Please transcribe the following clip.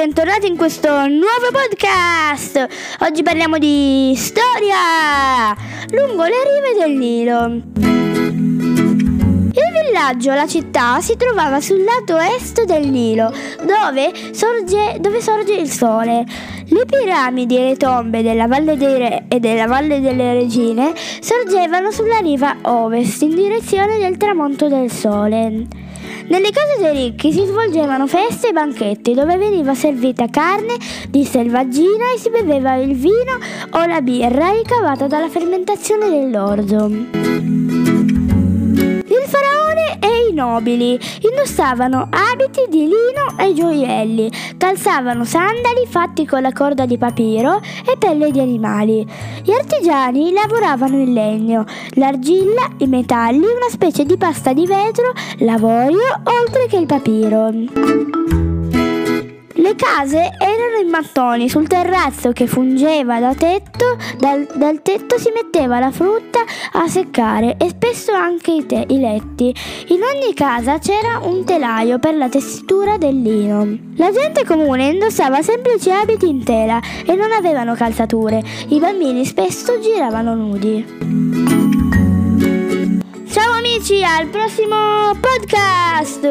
Bentrovati in questo nuovo podcast! Oggi parliamo di storia lungo le rive del Nilo. Il villaggio, la città, si trovava sul lato est del Nilo, dove sorge, dove sorge il sole. Le piramidi e le tombe della Valle dei Re e della Valle delle Regine sorgevano sulla riva ovest in direzione del tramonto del sole. Nelle case dei ricchi si svolgevano feste e banchetti dove veniva servita carne di selvaggina e si beveva il vino o la birra ricavata dalla fermentazione dell'orzo. Nobili indossavano abiti di lino e gioielli, calzavano sandali fatti con la corda di papiro e pelle di animali. Gli artigiani lavoravano il legno, l'argilla, i metalli, una specie di pasta di vetro, l'avorio, oltre che il papiro. Le case erano in mattoni, sul terrazzo che fungeva da tetto, dal, dal tetto si metteva la frutta a seccare e spesso anche i, te, i letti. In ogni casa c'era un telaio per la tessitura del lino. La gente comune indossava semplici abiti in tela e non avevano calzature. I bambini spesso giravano nudi. Ciao amici, al prossimo podcast!